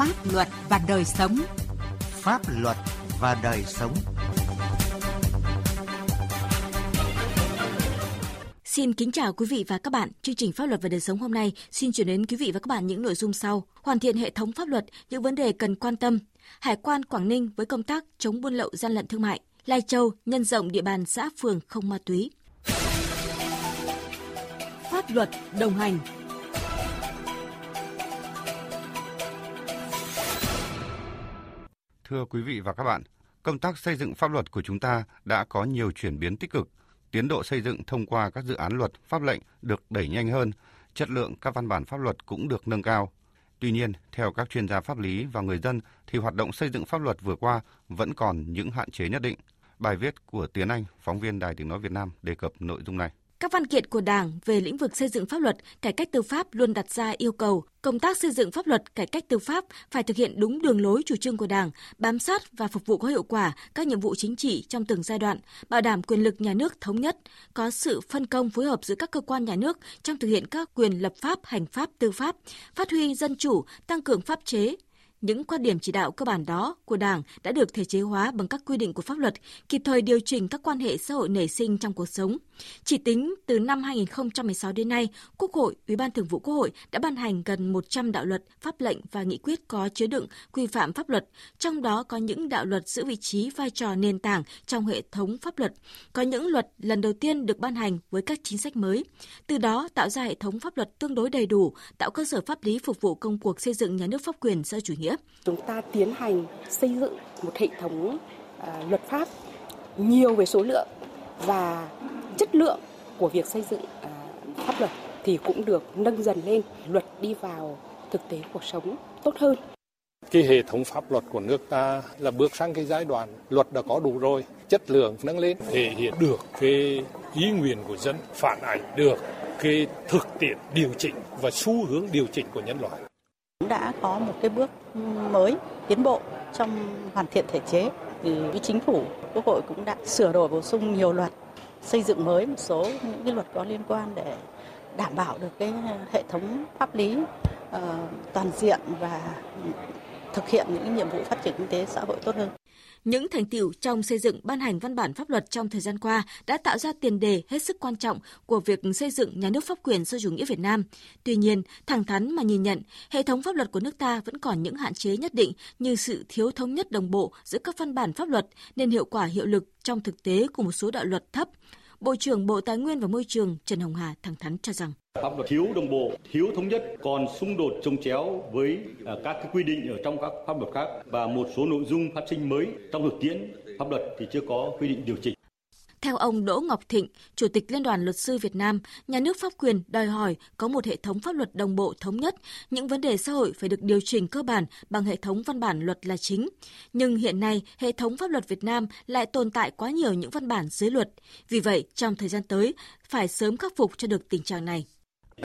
Pháp luật và đời sống. Pháp luật và đời sống. Xin kính chào quý vị và các bạn. Chương trình Pháp luật và đời sống hôm nay xin chuyển đến quý vị và các bạn những nội dung sau. Hoàn thiện hệ thống pháp luật, những vấn đề cần quan tâm. Hải quan Quảng Ninh với công tác chống buôn lậu gian lận thương mại. Lai Châu nhân rộng địa bàn xã phường không ma túy. Pháp luật đồng hành Thưa quý vị và các bạn, công tác xây dựng pháp luật của chúng ta đã có nhiều chuyển biến tích cực. Tiến độ xây dựng thông qua các dự án luật, pháp lệnh được đẩy nhanh hơn, chất lượng các văn bản pháp luật cũng được nâng cao. Tuy nhiên, theo các chuyên gia pháp lý và người dân thì hoạt động xây dựng pháp luật vừa qua vẫn còn những hạn chế nhất định. Bài viết của Tiến Anh, phóng viên Đài Tiếng Nói Việt Nam đề cập nội dung này. Các văn kiện của Đảng về lĩnh vực xây dựng pháp luật, cải cách tư pháp luôn đặt ra yêu cầu công tác xây dựng pháp luật, cải cách tư pháp phải thực hiện đúng đường lối chủ trương của Đảng, bám sát và phục vụ có hiệu quả các nhiệm vụ chính trị trong từng giai đoạn, bảo đảm quyền lực nhà nước thống nhất, có sự phân công phối hợp giữa các cơ quan nhà nước trong thực hiện các quyền lập pháp, hành pháp, tư pháp, phát huy dân chủ, tăng cường pháp chế, những quan điểm chỉ đạo cơ bản đó của Đảng đã được thể chế hóa bằng các quy định của pháp luật, kịp thời điều chỉnh các quan hệ xã hội nảy sinh trong cuộc sống. Chỉ tính từ năm 2016 đến nay, Quốc hội, Ủy ban Thường vụ Quốc hội đã ban hành gần 100 đạo luật, pháp lệnh và nghị quyết có chứa đựng quy phạm pháp luật, trong đó có những đạo luật giữ vị trí vai trò nền tảng trong hệ thống pháp luật, có những luật lần đầu tiên được ban hành với các chính sách mới. Từ đó tạo ra hệ thống pháp luật tương đối đầy đủ, tạo cơ sở pháp lý phục vụ công cuộc xây dựng nhà nước pháp quyền xã chủ nghĩa nghĩa. Chúng ta tiến hành xây dựng một hệ thống à, luật pháp nhiều về số lượng và chất lượng của việc xây dựng à, pháp luật thì cũng được nâng dần lên, luật đi vào thực tế cuộc sống tốt hơn. Cái hệ thống pháp luật của nước ta là bước sang cái giai đoạn luật đã có đủ rồi, chất lượng nâng lên, thể hiện được cái ý nguyện của dân, phản ảnh được cái thực tiễn điều chỉnh và xu hướng điều chỉnh của nhân loại đã có một cái bước mới tiến bộ trong hoàn thiện thể chế thì với chính phủ quốc hội cũng đã sửa đổi bổ sung nhiều luật xây dựng mới một số những cái luật có liên quan để đảm bảo được cái hệ thống pháp lý uh, toàn diện và thực hiện những nhiệm vụ phát triển kinh tế xã hội tốt hơn. Những thành tiệu trong xây dựng ban hành văn bản pháp luật trong thời gian qua đã tạo ra tiền đề hết sức quan trọng của việc xây dựng nhà nước pháp quyền xã chủ nghĩa Việt Nam. Tuy nhiên, thẳng thắn mà nhìn nhận, hệ thống pháp luật của nước ta vẫn còn những hạn chế nhất định như sự thiếu thống nhất đồng bộ giữa các văn bản pháp luật nên hiệu quả hiệu lực trong thực tế của một số đạo luật thấp. Bộ trưởng Bộ Tài nguyên và Môi trường Trần Hồng Hà thẳng thắn cho rằng pháp luật thiếu đồng bộ, thiếu thống nhất, còn xung đột trồng chéo với à, các cái quy định ở trong các pháp luật khác và một số nội dung phát sinh mới trong thực tiễn pháp luật thì chưa có quy định điều chỉnh. Theo ông Đỗ Ngọc Thịnh, Chủ tịch Liên đoàn Luật sư Việt Nam, nhà nước pháp quyền đòi hỏi có một hệ thống pháp luật đồng bộ thống nhất, những vấn đề xã hội phải được điều chỉnh cơ bản bằng hệ thống văn bản luật là chính. Nhưng hiện nay, hệ thống pháp luật Việt Nam lại tồn tại quá nhiều những văn bản dưới luật. Vì vậy, trong thời gian tới, phải sớm khắc phục cho được tình trạng này.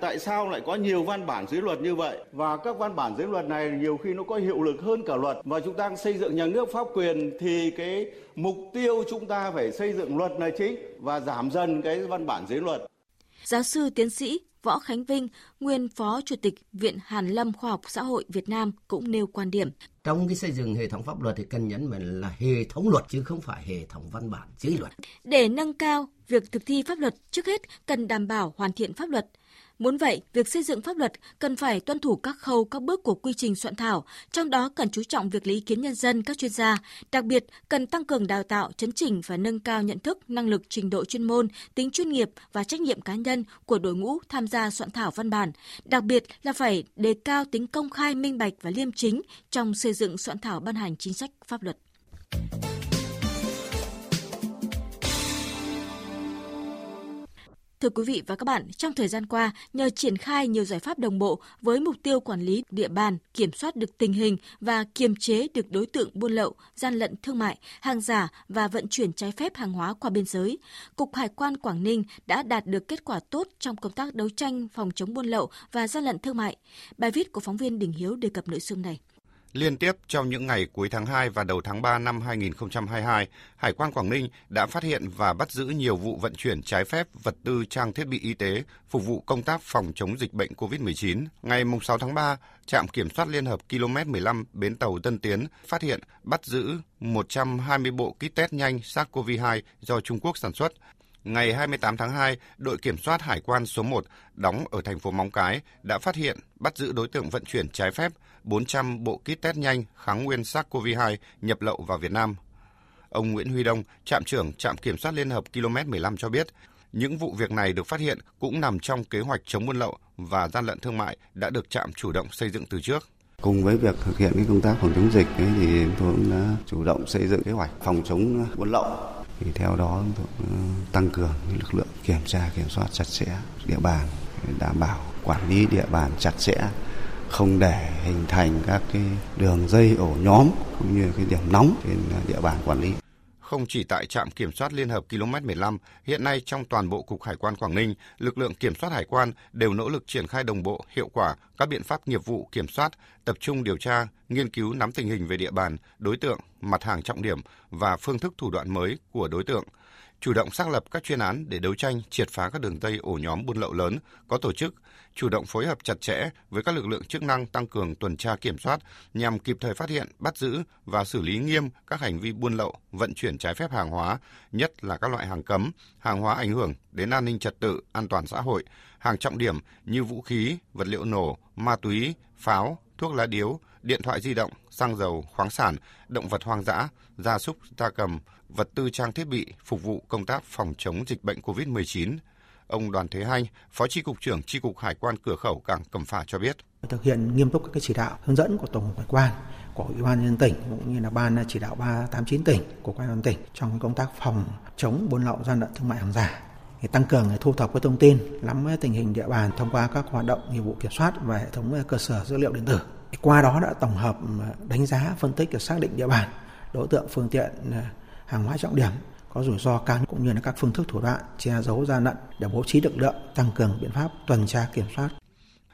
Tại sao lại có nhiều văn bản dưới luật như vậy? Và các văn bản dưới luật này nhiều khi nó có hiệu lực hơn cả luật. Và chúng ta xây dựng nhà nước pháp quyền thì cái mục tiêu chúng ta phải xây dựng luật là chính và giảm dần cái văn bản dưới luật. Giáo sư tiến sĩ Võ Khánh Vinh, nguyên Phó Chủ tịch Viện Hàn Lâm Khoa học Xã hội Việt Nam cũng nêu quan điểm. Trong cái xây dựng hệ thống pháp luật thì cần nhấn mạnh là hệ thống luật chứ không phải hệ thống văn bản dưới luật. Để nâng cao việc thực thi pháp luật, trước hết cần đảm bảo hoàn thiện pháp luật, Muốn vậy, việc xây dựng pháp luật cần phải tuân thủ các khâu, các bước của quy trình soạn thảo, trong đó cần chú trọng việc lấy ý kiến nhân dân, các chuyên gia. Đặc biệt, cần tăng cường đào tạo, chấn chỉnh và nâng cao nhận thức, năng lực, trình độ chuyên môn, tính chuyên nghiệp và trách nhiệm cá nhân của đội ngũ tham gia soạn thảo văn bản. Đặc biệt là phải đề cao tính công khai, minh bạch và liêm chính trong xây dựng soạn thảo ban hành chính sách pháp luật. Thưa quý vị và các bạn, trong thời gian qua, nhờ triển khai nhiều giải pháp đồng bộ với mục tiêu quản lý địa bàn, kiểm soát được tình hình và kiềm chế được đối tượng buôn lậu, gian lận thương mại, hàng giả và vận chuyển trái phép hàng hóa qua biên giới, Cục Hải quan Quảng Ninh đã đạt được kết quả tốt trong công tác đấu tranh phòng chống buôn lậu và gian lận thương mại. Bài viết của phóng viên Đình Hiếu đề cập nội dung này. Liên tiếp trong những ngày cuối tháng 2 và đầu tháng 3 năm 2022, Hải quan Quảng Ninh đã phát hiện và bắt giữ nhiều vụ vận chuyển trái phép vật tư trang thiết bị y tế phục vụ công tác phòng chống dịch bệnh COVID-19. Ngày 6 tháng 3, trạm kiểm soát liên hợp km 15 bến tàu Tân Tiến phát hiện bắt giữ 120 bộ kit test nhanh SARS-CoV-2 do Trung Quốc sản xuất. Ngày 28 tháng 2, đội kiểm soát hải quan số 1 đóng ở thành phố Móng Cái đã phát hiện bắt giữ đối tượng vận chuyển trái phép 400 bộ kit test nhanh kháng nguyên SARS-CoV-2 nhập lậu vào Việt Nam. Ông Nguyễn Huy Đông, trạm trưởng trạm kiểm soát liên hợp km 15 cho biết, những vụ việc này được phát hiện cũng nằm trong kế hoạch chống buôn lậu và gian lận thương mại đã được trạm chủ động xây dựng từ trước. Cùng với việc thực hiện cái công tác phòng chống dịch ấy, thì chúng tôi cũng đã chủ động xây dựng kế hoạch phòng chống buôn lậu thì theo đó ừ, tăng cường lực lượng kiểm tra, kiểm soát chặt chẽ địa bàn, đảm bảo quản lý địa bàn chặt chẽ, không để hình thành các cái đường dây ổ nhóm cũng như cái điểm nóng trên địa bàn quản lý. Không chỉ tại trạm kiểm soát liên hợp km 15, hiện nay trong toàn bộ Cục Hải quan Quảng Ninh, lực lượng kiểm soát hải quan đều nỗ lực triển khai đồng bộ, hiệu quả các biện pháp nghiệp vụ kiểm soát, tập trung điều tra, nghiên cứu nắm tình hình về địa bàn, đối tượng, mặt hàng trọng điểm và phương thức thủ đoạn mới của đối tượng, chủ động xác lập các chuyên án để đấu tranh, triệt phá các đường dây ổ nhóm buôn lậu lớn, có tổ chức, chủ động phối hợp chặt chẽ với các lực lượng chức năng tăng cường tuần tra kiểm soát nhằm kịp thời phát hiện, bắt giữ và xử lý nghiêm các hành vi buôn lậu, vận chuyển trái phép hàng hóa, nhất là các loại hàng cấm, hàng hóa ảnh hưởng đến an ninh trật tự, an toàn xã hội, hàng trọng điểm như vũ khí, vật liệu nổ, ma túy, pháo, thuốc lá điếu, điện thoại di động, xăng dầu, khoáng sản, động vật hoang dã, gia súc, gia cầm, vật tư trang thiết bị phục vụ công tác phòng chống dịch bệnh COVID-19. Ông Đoàn Thế Hanh, Phó Chi cục trưởng Chi cục Hải quan cửa khẩu cảng Cẩm Phả cho biết. Thực hiện nghiêm túc các cái chỉ đạo hướng dẫn của Tổng cục Hải quan, của Ủy ban nhân tỉnh cũng như là ban chỉ đạo 389 tỉnh của quan an tỉnh trong công tác phòng chống buôn lậu gian lận thương mại hàng giả thì tăng cường thu thập các thông tin, nắm tình hình địa bàn thông qua các hoạt động nghiệp vụ kiểm soát và hệ thống cơ sở dữ liệu điện tử. Qua đó đã tổng hợp đánh giá, phân tích và xác định địa bàn, đối tượng, phương tiện, à, hàng hóa trọng điểm có rủi ro cao cũng như là các phương thức thủ đoạn che giấu gian lận để bố trí lực lượng tăng cường biện pháp tuần tra kiểm soát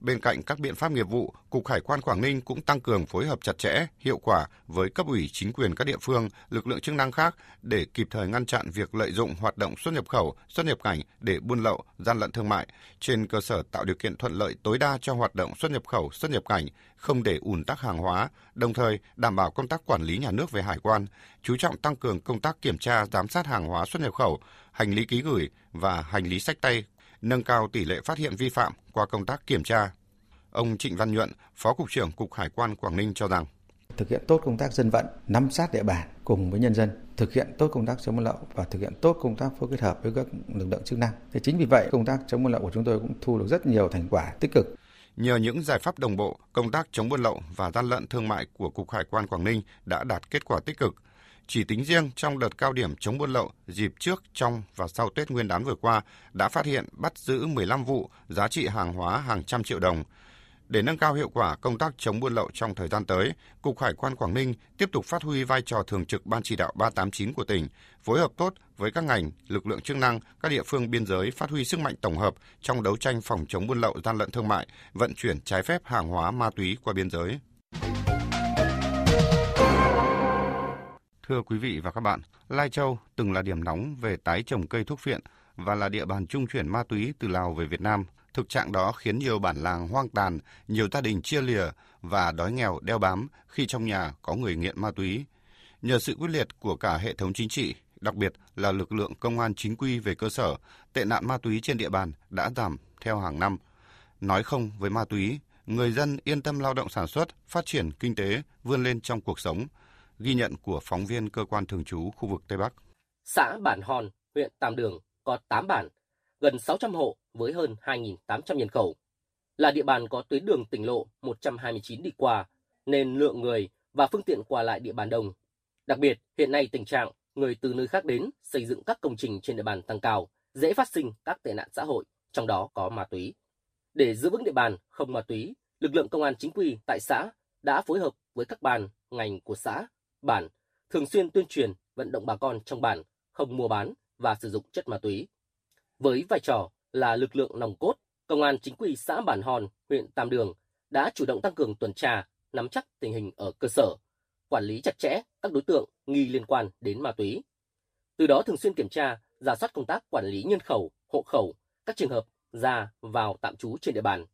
Bên cạnh các biện pháp nghiệp vụ, Cục Hải quan Quảng Ninh cũng tăng cường phối hợp chặt chẽ, hiệu quả với cấp ủy chính quyền các địa phương, lực lượng chức năng khác để kịp thời ngăn chặn việc lợi dụng hoạt động xuất nhập khẩu, xuất nhập cảnh để buôn lậu, gian lận thương mại, trên cơ sở tạo điều kiện thuận lợi tối đa cho hoạt động xuất nhập khẩu, xuất nhập cảnh, không để ùn tắc hàng hóa, đồng thời đảm bảo công tác quản lý nhà nước về hải quan, chú trọng tăng cường công tác kiểm tra giám sát hàng hóa xuất nhập khẩu, hành lý ký gửi và hành lý sách tay nâng cao tỷ lệ phát hiện vi phạm qua công tác kiểm tra. Ông Trịnh Văn Nhuận, Phó Cục trưởng Cục Hải quan Quảng Ninh cho rằng thực hiện tốt công tác dân vận, nắm sát địa bàn cùng với nhân dân, thực hiện tốt công tác chống buôn lậu và thực hiện tốt công tác phối kết hợp với các lực lượng chức năng. Thế chính vì vậy, công tác chống buôn lậu của chúng tôi cũng thu được rất nhiều thành quả tích cực. Nhờ những giải pháp đồng bộ, công tác chống buôn lậu và gian lận thương mại của Cục Hải quan Quảng Ninh đã đạt kết quả tích cực, chỉ tính riêng trong đợt cao điểm chống buôn lậu dịp trước, trong và sau Tết Nguyên đán vừa qua đã phát hiện bắt giữ 15 vụ giá trị hàng hóa hàng trăm triệu đồng. Để nâng cao hiệu quả công tác chống buôn lậu trong thời gian tới, Cục Hải quan Quảng Ninh tiếp tục phát huy vai trò thường trực Ban chỉ đạo 389 của tỉnh, phối hợp tốt với các ngành, lực lượng chức năng, các địa phương biên giới phát huy sức mạnh tổng hợp trong đấu tranh phòng chống buôn lậu gian lận thương mại, vận chuyển trái phép hàng hóa ma túy qua biên giới. Thưa quý vị và các bạn, Lai Châu từng là điểm nóng về tái trồng cây thuốc phiện và là địa bàn trung chuyển ma túy từ Lào về Việt Nam. Thực trạng đó khiến nhiều bản làng hoang tàn, nhiều gia đình chia lìa và đói nghèo đeo bám khi trong nhà có người nghiện ma túy. Nhờ sự quyết liệt của cả hệ thống chính trị, đặc biệt là lực lượng công an chính quy về cơ sở, tệ nạn ma túy trên địa bàn đã giảm theo hàng năm. Nói không với ma túy, người dân yên tâm lao động sản xuất, phát triển kinh tế, vươn lên trong cuộc sống – Ghi nhận của phóng viên cơ quan thường trú khu vực Tây Bắc. Xã Bản Hòn, huyện Tam Đường có 8 bản, gần 600 hộ với hơn 2.800 nhân khẩu. Là địa bàn có tuyến đường tỉnh lộ 129 đi qua, nên lượng người và phương tiện qua lại địa bàn đông. Đặc biệt, hiện nay tình trạng người từ nơi khác đến xây dựng các công trình trên địa bàn tăng cao, dễ phát sinh các tệ nạn xã hội, trong đó có ma túy. Để giữ vững địa bàn không ma túy, lực lượng công an chính quy tại xã đã phối hợp với các bàn ngành của xã bản thường xuyên tuyên truyền vận động bà con trong bản không mua bán và sử dụng chất ma túy. Với vai trò là lực lượng nòng cốt, Công an chính quy xã Bản Hòn, huyện Tam Đường đã chủ động tăng cường tuần tra, nắm chắc tình hình ở cơ sở, quản lý chặt chẽ các đối tượng nghi liên quan đến ma túy. Từ đó thường xuyên kiểm tra, giả soát công tác quản lý nhân khẩu, hộ khẩu, các trường hợp ra vào tạm trú trên địa bàn,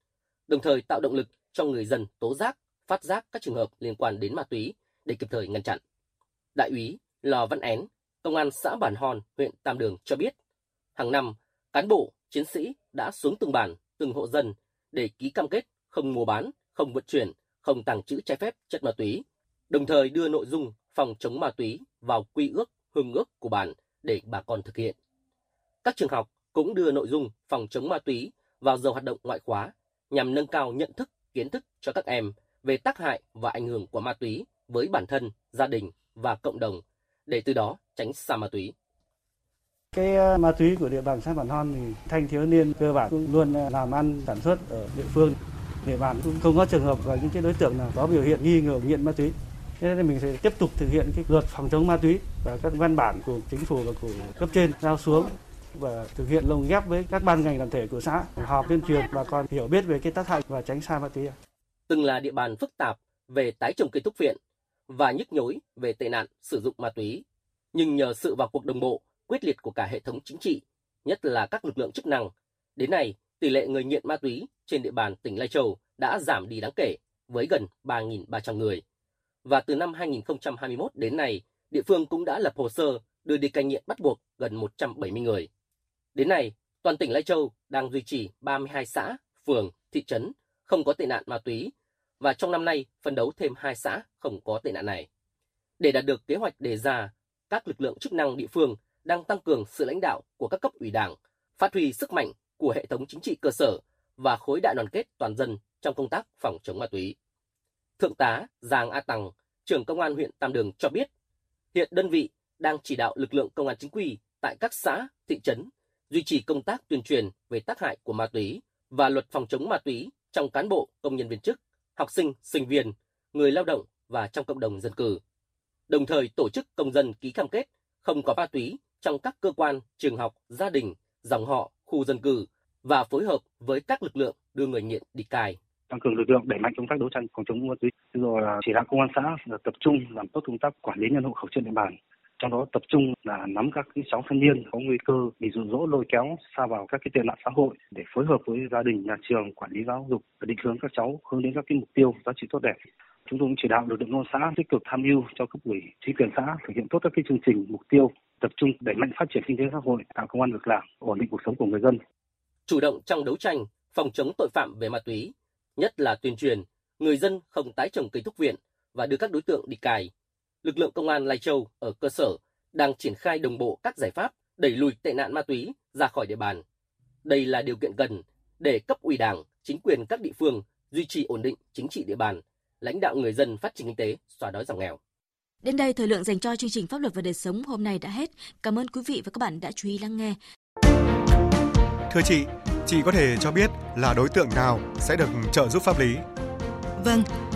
đồng thời tạo động lực cho người dân tố giác, phát giác các trường hợp liên quan đến ma túy để kịp thời ngăn chặn. Đại úy Lò Văn Én, Công an xã Bản Hòn, huyện Tam Đường cho biết, hàng năm, cán bộ, chiến sĩ đã xuống từng bản, từng hộ dân để ký cam kết không mua bán, không vận chuyển, không tàng trữ trái phép chất ma túy, đồng thời đưa nội dung phòng chống ma túy vào quy ước, hương ước của bản để bà con thực hiện. Các trường học cũng đưa nội dung phòng chống ma túy vào giờ hoạt động ngoại khóa nhằm nâng cao nhận thức, kiến thức cho các em về tác hại và ảnh hưởng của ma túy với bản thân, gia đình và cộng đồng để từ đó tránh xa ma túy. Cái ờ, ma túy của địa bàn xã Bản Hon thì thanh thiếu niên cơ bản cũng luôn ờ, làm ăn sản xuất ở địa phương. Địa bàn cũng không có trường hợp và những cái đối tượng nào có biểu hiện nghi ngờ nghiện ma túy. Thế nên mình sẽ tiếp tục thực hiện cái luật phòng chống ma túy và các văn bản của chính phủ và của cấp trên giao xuống và thực hiện lồng ghép với các ban ngành đoàn thể của xã họp tuyên truyền bà con hiểu biết về cái tác hại và tránh xa ma túy. Từng là địa bàn phức tạp về tái trồng cây thuốc viện và nhức nhối về tệ nạn sử dụng ma túy, nhưng nhờ sự vào cuộc đồng bộ, quyết liệt của cả hệ thống chính trị, nhất là các lực lượng chức năng, đến nay tỷ lệ người nghiện ma túy trên địa bàn tỉnh Lai Châu đã giảm đi đáng kể với gần 3.300 người. Và từ năm 2021 đến nay, địa phương cũng đã lập hồ sơ đưa đi cai nghiện bắt buộc gần 170 người. Đến nay, toàn tỉnh Lai Châu đang duy trì 32 xã, phường, thị trấn không có tệ nạn ma túy và trong năm nay phân đấu thêm hai xã không có tệ nạn này. Để đạt được kế hoạch đề ra, các lực lượng chức năng địa phương đang tăng cường sự lãnh đạo của các cấp ủy đảng, phát huy sức mạnh của hệ thống chính trị cơ sở và khối đại đoàn kết toàn dân trong công tác phòng chống ma túy. Thượng tá Giàng A Tằng, trưởng công an huyện Tam Đường cho biết, hiện đơn vị đang chỉ đạo lực lượng công an chính quy tại các xã, thị trấn duy trì công tác tuyên truyền về tác hại của ma túy và luật phòng chống ma túy trong cán bộ, công nhân viên chức, học sinh, sinh viên, người lao động và trong cộng đồng dân cư. Đồng thời tổ chức công dân ký cam kết không có ma túy trong các cơ quan, trường học, gia đình, dòng họ, khu dân cư và phối hợp với các lực lượng đưa người nghiện đi cai. Tăng cường lực lượng đẩy mạnh công tác đấu tranh phòng chống ma túy. Rồi là chỉ đạo công an xã là tập trung làm tốt công tác quản lý nhân hộ khẩu trên địa bàn trong đó tập trung là nắm các cái cháu thanh niên có nguy cơ bị dụ dỗ lôi kéo xa vào các cái tệ nạn xã hội để phối hợp với gia đình, nhà trường, quản lý giáo dục và định hướng các cháu hướng đến các cái mục tiêu giá trị tốt đẹp. Chúng tôi cũng chỉ đạo lực lượng công an xã tích cực tham mưu cho cấp ủy, chính quyền xã thực hiện tốt các cái chương trình mục tiêu, tập trung đẩy mạnh phát triển kinh tế xã hội, tạo công an việc làm, ổn định cuộc sống của người dân. Chủ động trong đấu tranh phòng chống tội phạm về ma túy, nhất là tuyên truyền, người dân không tái trồng cây thuốc viện và đưa các đối tượng đi cài lực lượng công an Lai Châu ở cơ sở đang triển khai đồng bộ các giải pháp đẩy lùi tệ nạn ma túy ra khỏi địa bàn. Đây là điều kiện cần để cấp ủy đảng, chính quyền các địa phương duy trì ổn định chính trị địa bàn, lãnh đạo người dân phát triển kinh tế, xóa đói giảm nghèo. Đến đây thời lượng dành cho chương trình pháp luật và đời sống hôm nay đã hết. Cảm ơn quý vị và các bạn đã chú ý lắng nghe. Thưa chị, chị có thể cho biết là đối tượng nào sẽ được trợ giúp pháp lý? Vâng,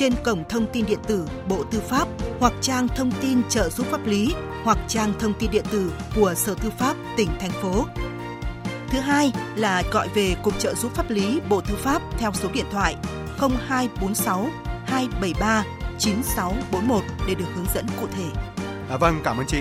trên cổng thông tin điện tử Bộ Tư pháp hoặc trang thông tin trợ giúp pháp lý hoặc trang thông tin điện tử của Sở Tư pháp tỉnh thành phố. Thứ hai là gọi về Cục trợ giúp pháp lý Bộ Tư pháp theo số điện thoại 0246 273 9641 để được hướng dẫn cụ thể. À, vâng, cảm ơn chị.